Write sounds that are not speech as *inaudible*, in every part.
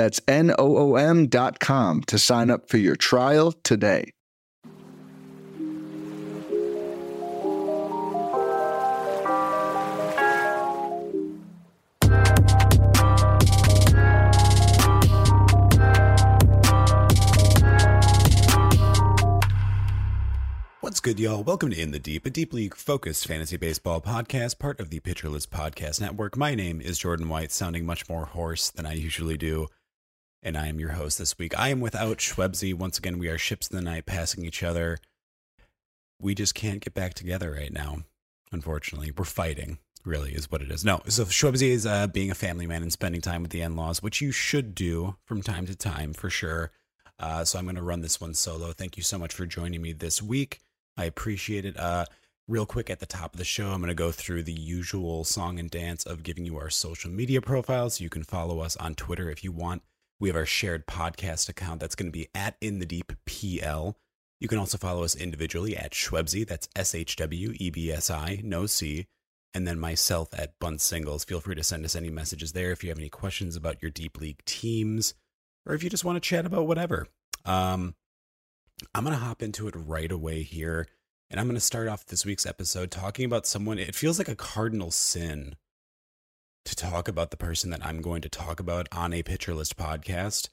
That's N O O M.com to sign up for your trial today. What's good, y'all? Welcome to In the Deep, a deeply focused fantasy baseball podcast, part of the Pitcher List Podcast Network. My name is Jordan White, sounding much more hoarse than I usually do, and I am your host this week. I am without Shwebsi. Once again, we are ships in the night passing each other. We just can't get back together right now, unfortunately. We're fighting, really, is what it is. No, so Shwebsi is uh, being a family man and spending time with the in laws, which you should do from time to time for sure. Uh, so I'm going to run this one solo. Thank you so much for joining me this week. I appreciate it. Uh, real quick at the top of the show, I'm going to go through the usual song and dance of giving you our social media profiles. You can follow us on Twitter if you want. We have our shared podcast account that's going to be at In the Deep PL. You can also follow us individually at Shwebsi, that's S H W E B S I, no C, and then myself at Bunt Singles. Feel free to send us any messages there if you have any questions about your Deep League teams or if you just want to chat about whatever. Um, I'm going to hop into it right away here. And I'm going to start off this week's episode talking about someone. It feels like a cardinal sin to talk about the person that I'm going to talk about on a Pitcher List podcast.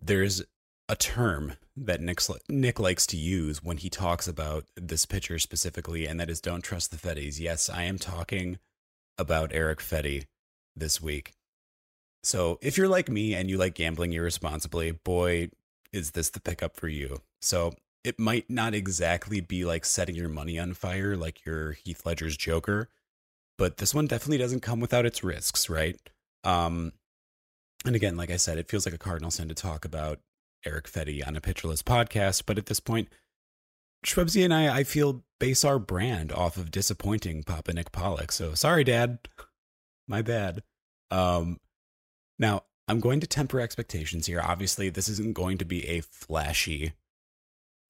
There's a term that Nick, Nick likes to use when he talks about this pitcher specifically, and that is don't trust the Fetties. Yes, I am talking about Erick Fedde this week. So if you're like me and you like gambling irresponsibly, boy, is this the pickup for you? So it might not exactly be like setting your money on fire like your Heath Ledger's Joker, but this one definitely doesn't come without its risks, right? Um, and again, like I said, it feels like a cardinal sin to talk about Erick Fedde on a List podcast, but at this point, Shwebsi and I, I feel, base our brand off of disappointing Papa Nick Pollack. So sorry, Dad. *laughs* My bad. Um, now, I'm going to temper expectations here. Obviously, this isn't going to be a flashy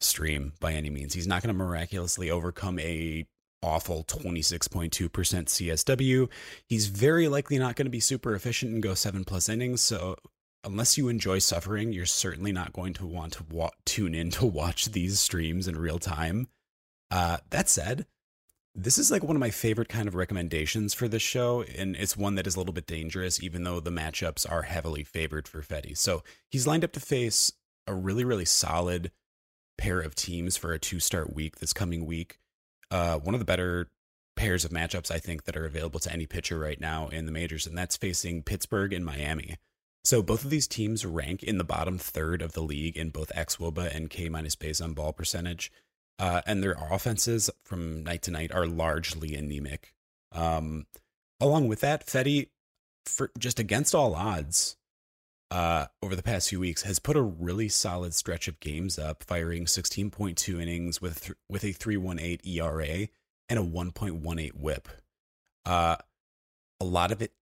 stream by any means. He's not going to miraculously overcome a awful 26.2% CSW. He's very likely not going to be super efficient and go 7 plus innings, so unless you enjoy suffering, you're certainly not going to want to wa- tune in to watch these streams in real time. Uh, that said, this is like one of my favorite kind of recommendations for this show, and it's one that is a little bit dangerous, even though the matchups are heavily favored for Fedde. So he's lined up to face a really, really solid pair of teams for a two start week this coming week. Uh, one of the better pairs of matchups I think that are available to any pitcher right now in the majors, and that's facing Pittsburgh and Miami. So both of these teams rank in the bottom third of the league in both xwOBA and K minus base on ball percentage uh, and their offenses from night to night are largely anemic. Um, along with that, Fedde, for just against all odds, uh, over the past few weeks, has put a really solid stretch of games up, firing 16.2 innings with th- with a 3.18 ERA and a 1.18 WHIP. Uh, a lot of it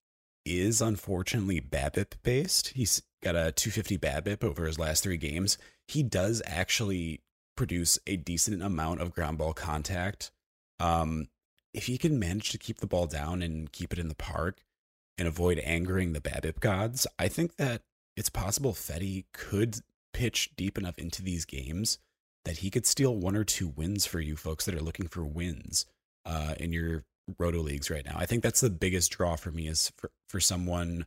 is unfortunately BABIP based. He's got a 250 BABIP over his last three games. He does actually produce a decent amount of ground ball contact. Um, if he can manage to keep the ball down and keep it in the park and avoid angering the BABIP gods, I think that it's possible Fedde could pitch deep enough into these games that he could steal one or two wins for you folks that are looking for wins uh, in your roto leagues right now. I think that's the biggest draw for me is for, for someone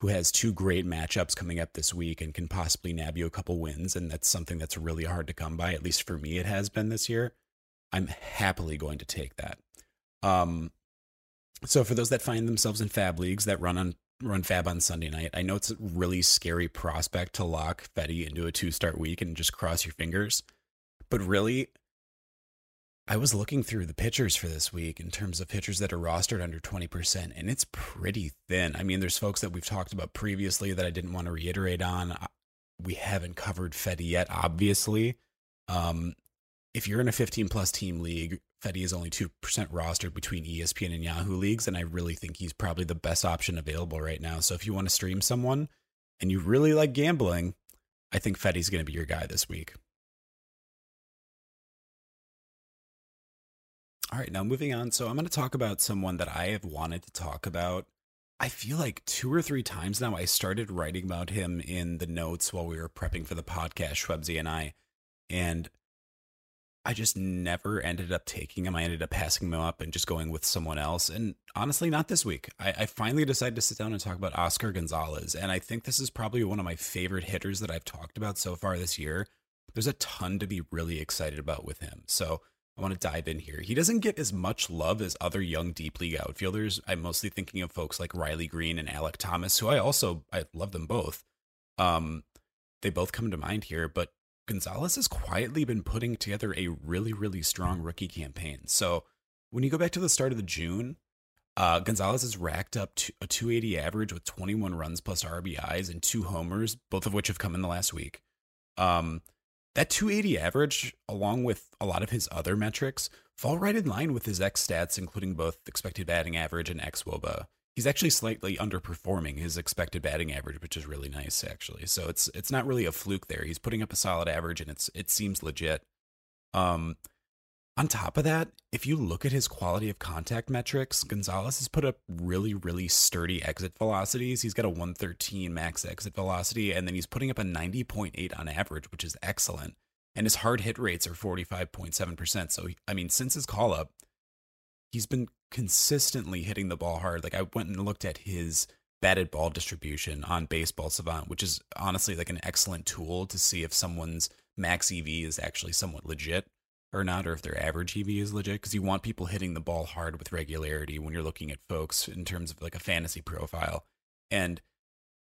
who has two great matchups coming up this week and can possibly nab you a couple wins. And that's something that's really hard to come by. At least for me, it has been this year. I'm happily going to take that. Um, so for those that find themselves in fab leagues that run on run FAAB on Sunday night, I know it's a really scary prospect to lock Fedde into a two start week and just cross your fingers. But really, I was looking through the pitchers for this week in terms of pitchers that are rostered under 20%, and it's pretty thin. I mean, there's folks that we've talked about previously that I didn't want to reiterate on. we haven't covered Fedde yet, obviously. Um, if you're in a 15 plus team league, Fedde is only 2% rostered between ESPN and Yahoo leagues. And I really think he's probably the best option available right now. So if you want to stream someone and you really like gambling, I think Fedde's going to be your guy this week. All right, now moving on. So I'm going to talk about someone that I have wanted to talk about. I feel like two or three times now I started writing about him in the notes while we were prepping for the podcast, Shwebsi and I. And I just never ended up taking him. I ended up passing him up and just going with someone else. And honestly, not this week. I, I, finally decided to sit down and talk about Oscar Gonzalez. And I think this is probably one of my favorite hitters that I've talked about so far this year. There's a ton to be really excited about with him. So I want to dive in here. He doesn't get as much love as other young deep league outfielders. I'm mostly thinking of folks like Riley Greene and Alek Thomas, who I also I love them both. Um, they both come to mind here, but Gonzalez has quietly been putting together a really, really strong rookie campaign. So when you go back to the start of the June, uh, Gonzalez has racked up a 280 average with 21 runs plus RBIs and two homers, both of which have come in the last week. Um, that 280 average, along with a lot of his other metrics, fall right in line with his X stats, including both expected batting average and X WOBA he's actually slightly underperforming his expected batting average, which is really nice actually. So it's it's not really a fluke there. He's putting up a solid average and it's it seems legit. Um on top of that, if you look at his quality of contact metrics, Gonzalez has put up really, really sturdy exit velocities. He's got a 113 max exit velocity, and then he's putting up a 90.8 on average, which is excellent. And his hard hit rates are 45.7%. So, I mean, since his call up, he's been consistently hitting the ball hard. Like I went and looked at his batted ball distribution on Baseball Savant, which is honestly like an excellent tool to see if someone's max EV is actually somewhat legit or not, or if their average EV is legit. Because you want people hitting the ball hard with regularity when you're looking at folks in terms of like a fantasy profile. And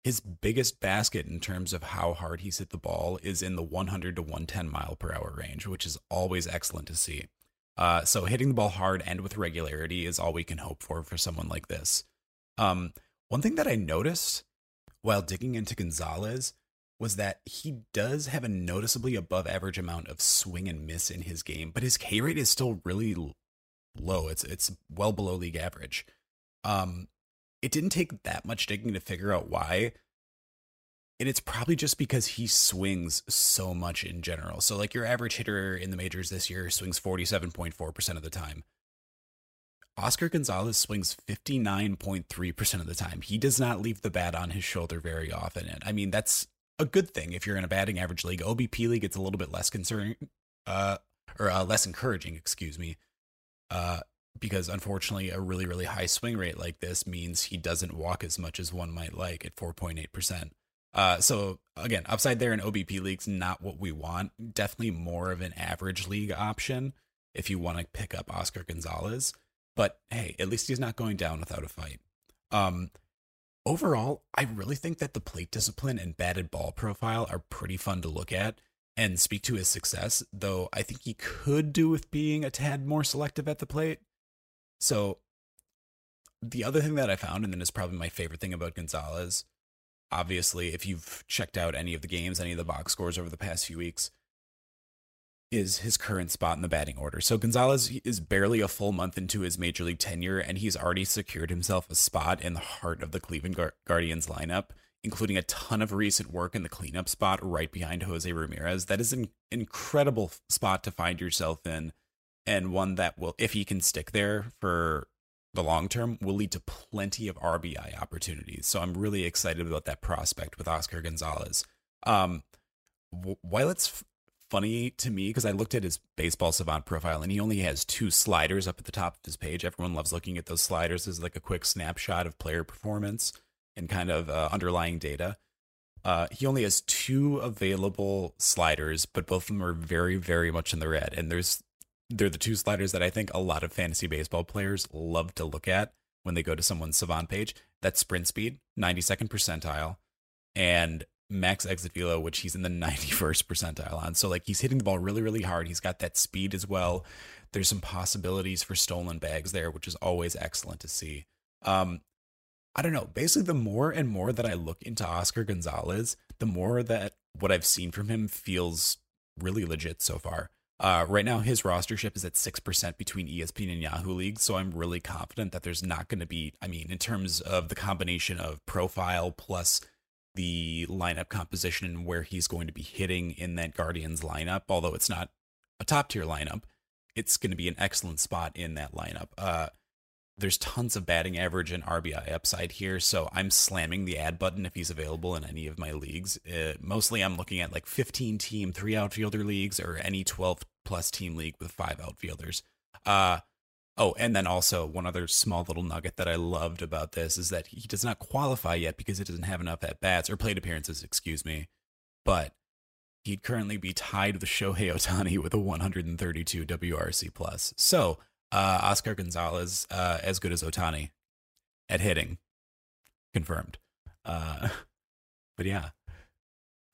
his biggest basket in terms of how hard he's hit the ball is in the 100 to 110 mile per hour range, which is always excellent to see. Uh, so hitting the ball hard and with regularity is all we can hope for for someone like this. Um, one thing that I noticed while digging into Gonzalez was that he does have a noticeably above average amount of swing and miss in his game, but his K rate is still really low. It's it's well below league average. Um, it didn't take that much digging to figure out why, and it's probably just because he swings so much in general. So, like your average hitter in the majors this year swings 47.4% of the time. Oscar Gonzalez swings 59.3% of the time. He does not leave the bat on his shoulder very often. And I mean, that's a good thing if you're in a batting average league. OBP league, it's a little bit less concerning, uh, or uh, less encouraging, excuse me. Uh, because unfortunately, a really, really high swing rate like this means he doesn't walk as much as one might like at 4.8%. Uh, so again, upside there in OBP leagues, not what we want. Definitely more of an average league option if you want to pick up Oscar Gonzalez. But hey, at least he's not going down without a fight. Um, overall, I really think that the plate discipline and batted ball profile are pretty fun to look at and speak to his success, though I think he could do with being a tad more selective at the plate. So, the other thing that I found, and then is probably my favorite thing about Gonzalez, obviously, if you've checked out any of the games, any of the box scores over the past few weeks, is his current spot in the batting order. So Gonzalez is barely a full month into his major league tenure, and he's already secured himself a spot in the heart of the Cleveland Guardians lineup, including a ton of recent work in the cleanup spot right behind Jose Ramirez. That is an incredible spot to find yourself in, and one that will, if he can stick there for the long term will lead to plenty of RBI opportunities. So I'm really excited about that prospect with Oscar Gonzalez. Um, while it's f- funny to me because I looked at his baseball savant profile and he only has two sliders up at the top of his page. Everyone loves looking at those sliders as like a quick snapshot of player performance and kind of uh, underlying data. Uh, he only has two available sliders, but both of them are very, very much in the red. And there's they're the two sliders that I think a lot of fantasy baseball players love to look at when they go to someone's Savant page. That's sprint speed, 92nd percentile, and max exit velo, which he's in the *laughs* 91st percentile on. So like he's hitting the ball really, really hard. He's got that speed as well. There's some possibilities for stolen bags there, which is always excellent to see. Um, I don't know. Basically, the more and more that I look into Oscar Gonzalez, the more that what I've seen from him feels really legit so far. Uh, right now, his rostership is at 6% between ESPN and Yahoo leagues. So I'm really confident that there's not going to be, I mean, in terms of the combination of profile plus the lineup composition and where he's going to be hitting in that Guardians lineup, although it's not a top tier lineup, it's going to be an excellent spot in that lineup. Uh, there's tons of batting average and RBI upside here, so I'm slamming the add button if he's available in any of my leagues. Uh, mostly, I'm looking at like 15 team, three outfielder leagues, or any 12 plus team league with five outfielders. Uh, oh, and then also one other small little nugget that I loved about this is that he does not qualify yet because it doesn't have enough at bats or plate appearances, excuse me. But he'd currently be tied with Shohei Ohtani with a 132 WRC plus. So uh, Oscar Gonzalez uh, as good as Ohtani at hitting, confirmed. Uh, *laughs* but yeah.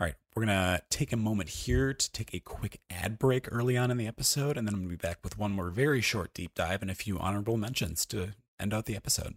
All right, we're gonna take a moment here to take a quick ad break early on in the episode, and then I'm gonna be back with one more very short deep dive and a few honorable mentions to end out the episode.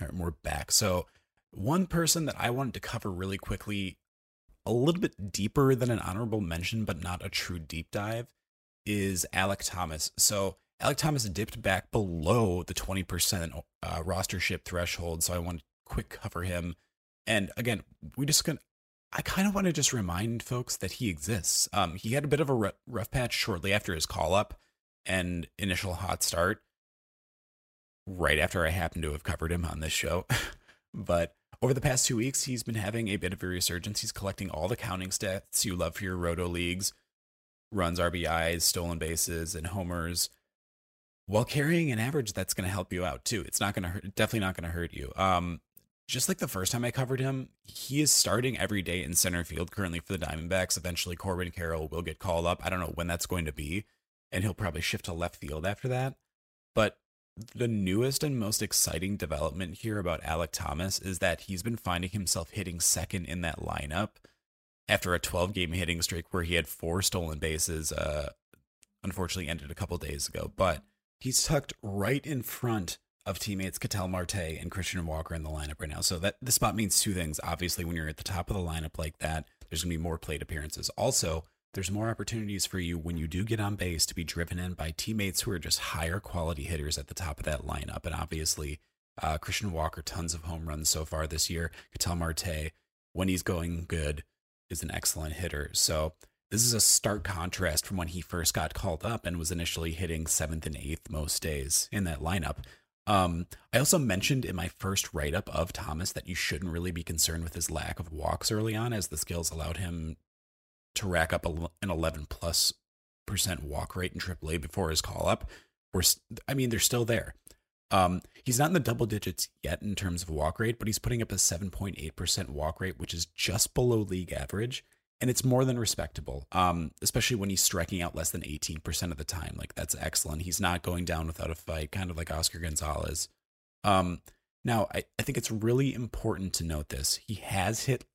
All right, we're back. So one person that I wanted to cover really quickly, a little bit deeper than an honorable mention, but not a true deep dive, is Alek Thomas. So Alek Thomas dipped back below the 20% uh, rostership threshold. So I want to quick cover him. And again, we just gonna, I kind of want to just remind folks that he exists. Um, he had a bit of a rough patch shortly after his call up and initial hot start, right after I happened to have covered him on this show. *laughs* but over the past two weeks, he's been having a bit of a resurgence. He's collecting all the counting stats you love for your roto leagues runs, RBIs, stolen bases, and homers while carrying an average that's going to help you out too. It's not going to hurt, definitely not going to hurt you. Um, just like the first time I covered him, he is starting every day in center field currently for the Diamondbacks. Eventually, Corbin Carroll will get called up. I don't know when that's going to be, and he'll probably shift to left field after that. But the newest and most exciting development here about Alek Thomas is that he's been finding himself hitting second in that lineup after a 12 game hitting streak where he had four stolen bases. Uh, unfortunately, ended a couple days ago, but he's tucked right in front of teammates Ketel Marte and Christian Walker in the lineup right now. So that this spot means two things. Obviously, when you're at the top of the lineup like that, there's going to be more plate appearances. Also, there's more opportunities for you when you do get on base to be driven in by teammates who are just higher quality hitters at the top of that lineup. And obviously, uh, Christian Walker, tons of home runs so far this year. Ketel Marte, when he's going good, is an excellent hitter. So this is a stark contrast from when he first got called up and was initially hitting seventh and eighth most days in that lineup. Um, I also mentioned in my first write up of Thomas that you shouldn't really be concerned with his lack of walks early on, as the skills allowed him to rack up an 11 plus percent walk rate in AAA before his call up. We're, I mean, they're still there. Um, he's not in the double digits yet in terms of walk rate, but he's putting up a 7.8% walk rate, which is just below league average. And it's more than respectable, um, especially when he's striking out less than 18% of the time. Like, that's excellent. He's not going down without a fight, kind of like Oscar Gonzalez. Um, now, I, I think it's really important to note this. He has hit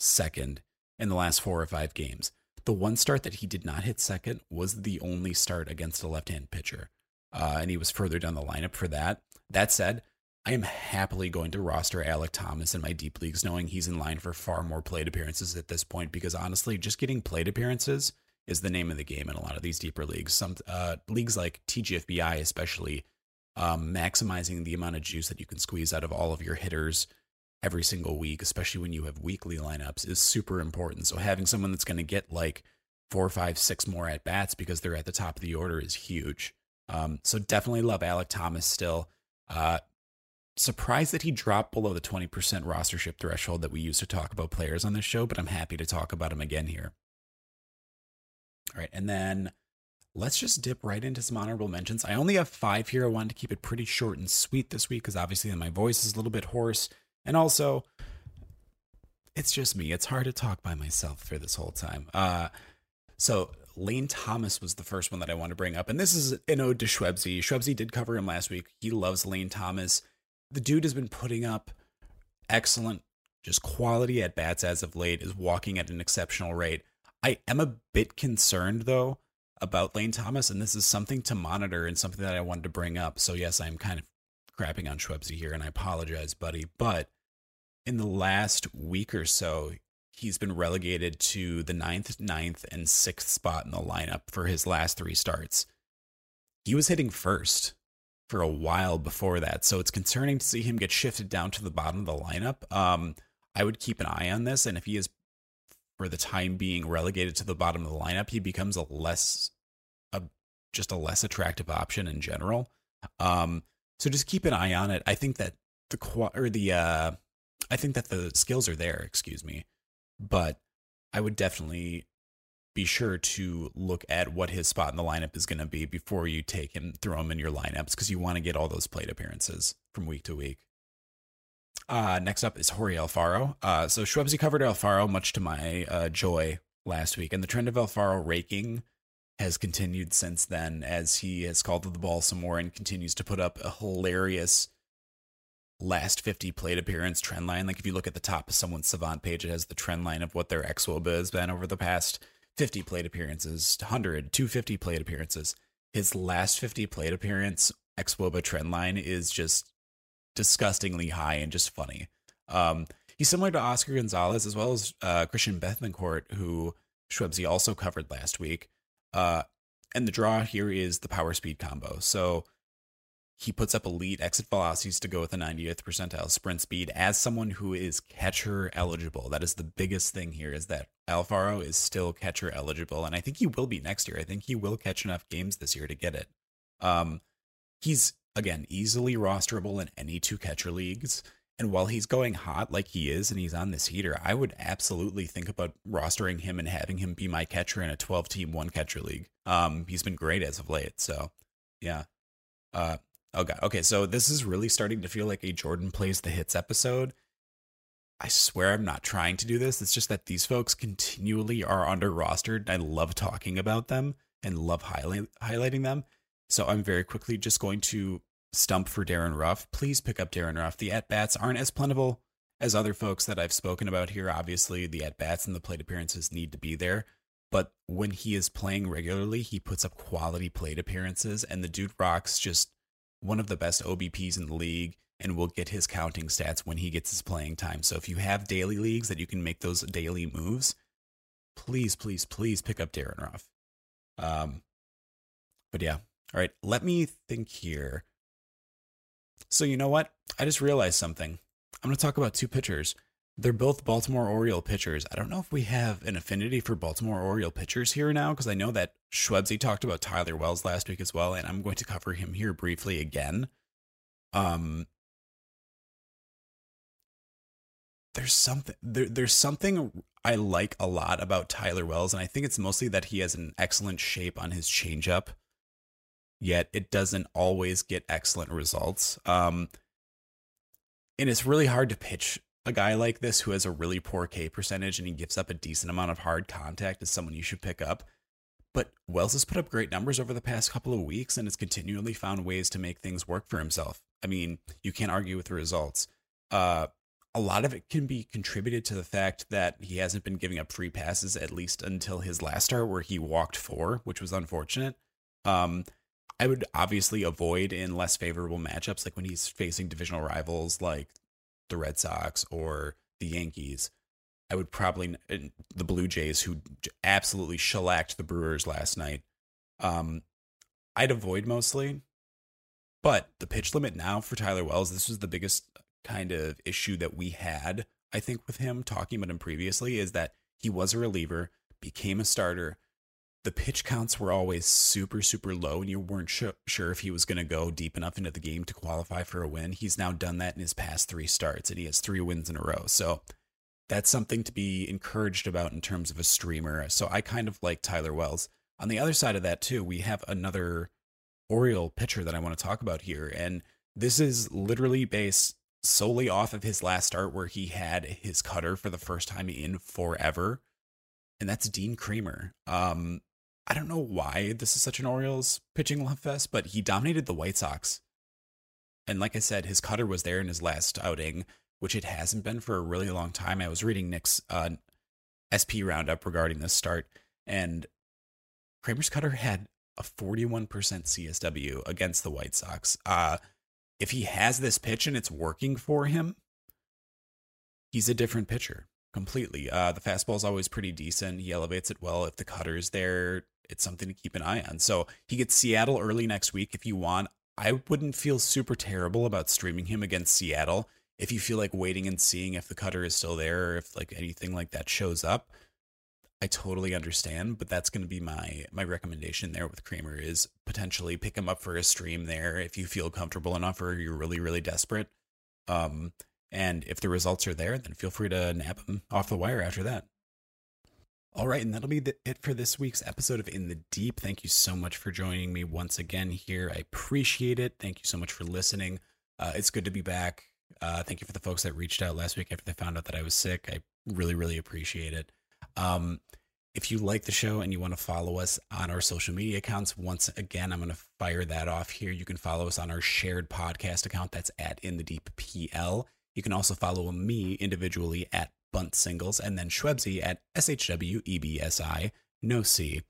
second in the last four or five games. The one start that he did not hit second was the only start against a left hand pitcher. Uh, and he was further down the lineup for that. That said, I am happily going to roster Alek Thomas in my deep leagues, knowing he's in line for far more plate appearances at this point. Because honestly, just getting plate appearances is the name of the game in a lot of these deeper leagues. Some uh, leagues like TGFBI, especially, um, maximizing the amount of juice that you can squeeze out of all of your hitters every single week, especially when you have weekly lineups, is super important. So having someone that's going to get like four, five, six more at bats because they're at the top of the order is huge. Um, so definitely love Alek Thomas still. Uh, surprised that he dropped below the 20% rostership threshold that we used to talk about players on this show, but I'm happy to talk about him again here. All right, and then let's just dip right into some honorable mentions. I only have five here. I wanted to keep it pretty short and sweet this week because obviously my voice is a little bit hoarse. And also, it's just me. It's hard to talk by myself for this whole time. Uh, so Lane Thomas was the first one that I want to bring up, and this is an ode to Shwebsi. Shwebsi did cover him last week. He loves Lane Thomas. The dude has been putting up excellent, just quality at bats as of late. Is walking at an exceptional rate. I am a bit concerned though about Lane Thomas, and this is something to monitor and something that I wanted to bring up. So yes, I'm kind of crapping on Shwebsi here, and I apologize, buddy. But in the last week or so, he's been relegated to the ninth, ninth, and sixth spot in the lineup for his last three starts. He was hitting first for a while before that, so it's concerning to see him get shifted down to the bottom of the lineup. Um, I would keep an eye on this, and if he is, for the time being, relegated to the bottom of the lineup, he becomes a less, a just a less attractive option in general. Um, so just keep an eye on it. I think that the or the uh, I think that the skills are there. Excuse me, but I would definitely be sure to look at what his spot in the lineup is going to be before you take him, throw him in your lineups because you want to get all those plate appearances from week to week. Uh, next up is Jorge Alfaro. Uh, so Shwebsi covered Alfaro much to my uh, joy last week, and the trend of Alfaro raking has continued since then as he has called the ball some more and continues to put up a hilarious last 50 plate appearance trend line. Like if you look at the top of someone's savant page, it has the trend line of what their xwOBA has been over the past 50 plate appearances, 100, 250 plate appearances. His last 50 plate appearance xwOBA trend line is just disgustingly high and just funny. Um, he's similar to Oscar Gonzalez as well as uh, Christian Bethancourt, who Shwebsi also covered last week. Uh, and the draw here is the power speed combo. So he puts up elite exit velocities to go with the 90th percentile sprint speed as someone who is catcher eligible. That is the biggest thing here is that Alfaro is still catcher eligible. And I think he will be next year. I think he will catch enough games this year to get it. Um, he's, again, easily rosterable in any two catcher leagues. And while he's going hot like he is and he's on this heater, I would absolutely think about rostering him and having him be my catcher in a 12 team one catcher league. Um, he's been great as of late. So, yeah. Uh, okay. Okay. So this is really starting to feel like a Jordan plays the hits episode. I swear I'm not trying to do this. It's just that these folks continually are under rostered. I love talking about them and love highlight, highlighting them. So I'm very quickly just going to stump for Darin Ruf. please pick up Darin Ruf. The at bats aren't as plentiful as other folks that I've spoken about here. Obviously, the at bats and the plate appearances need to be there. But when he is playing regularly, he puts up quality plate appearances, and the dude rocks just one of the best OBPs in the league and will get his counting stats when he gets his playing time. So if you have daily leagues that you can make those daily moves, please, please, please pick up Darin Ruf. Um, but yeah, all right, let me think here. So, you know what? I just realized something. I'm going to talk about two pitchers. They're both Baltimore Oriole pitchers. I don't know if we have an affinity for Baltimore Oriole pitchers here now, because I know that Shwebsi talked about Tyler Wells last week as well, and I'm going to cover him here briefly again. Um, there's something there, there's something I like a lot about Tyler Wells, and I think it's mostly that he has an excellent shape on his changeup yet it doesn't always get excellent results. Um, and it's really hard to pitch a guy like this who has a really poor K percentage and he gives up a decent amount of hard contact is someone you should pick up. But Wells has put up great numbers over the past couple of weeks and has continually found ways to make things work for himself. I mean, you can't argue with the results. Uh, a lot of it can be contributed to the fact that he hasn't been giving up free passes at least until his last start, where he walked four, which was unfortunate. Um, I would obviously avoid in less favorable matchups, like when he's facing divisional rivals like the Red Sox or the Yankees. I would probably the Blue Jays, who absolutely shellacked the Brewers last night. Um, I'd avoid mostly, but the pitch limit now for Tyler Wells, this was the biggest kind of issue that we had, I think, with him talking about him previously is that he was a reliever, became a starter. The pitch counts were always super, super low, and you weren't sure, if he was going to go deep enough into the game to qualify for a win. He's now done that in his past three starts, and he has three wins in a row. So that's something to be encouraged about in terms of a streamer. So I kind of like Tyler Wells. On the other side of that, too, we have another Oriole pitcher that I want to talk about here. And this is literally based solely off of his last start where he had his cutter for the first time in forever. And that's Dean Kremer. Um, I don't know why this is such an Orioles pitching love fest, but he dominated the White Sox. And like I said, his cutter was there in his last outing, which it hasn't been for a really long time. I was reading Nick's uh, SP roundup regarding this start, and Kremer's cutter had a 41% CSW against the White Sox. Uh, if he has this pitch and it's working for him, he's a different pitcher completely. Uh, the fastball is always pretty decent. He elevates it well. If the cutter's there, it's something to keep an eye on. So he gets Seattle early next week if you want. I wouldn't feel super terrible about streaming him against Seattle if you feel like waiting and seeing if the cutter is still there or if like anything like that shows up. I totally understand, but that's going to be my my recommendation there with Kremer is potentially pick him up for a stream there if you feel comfortable enough or you're really really desperate. Um, and if the results are there, then feel free to nab them off the wire after that. All right, and that'll be the, it for this week's episode of In the Deep. Thank you so much for joining me once again here. I appreciate it. Thank you so much for listening. Uh, it's good to be back. Uh, thank you for the folks that reached out last week after they found out that I was sick. I really, really appreciate it. Um, if you like the show and you want to follow us on our social media accounts, once again, I'm going to fire that off here. You can follow us on our shared podcast account. That's at In the Deep PL. You can also follow me individually at Bunt Singles and then Shwebsi at SHWEBSI, no C.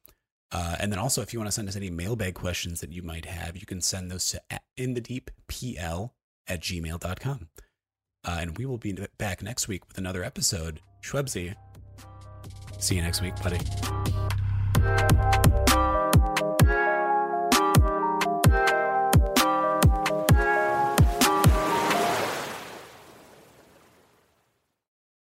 Uh, and then also, if you want to send us any mailbag questions that you might have, you can send those to in the deep pl at gmail.com. Uh, and we will be back next week with another episode. Shwebsi, See you next week, buddy.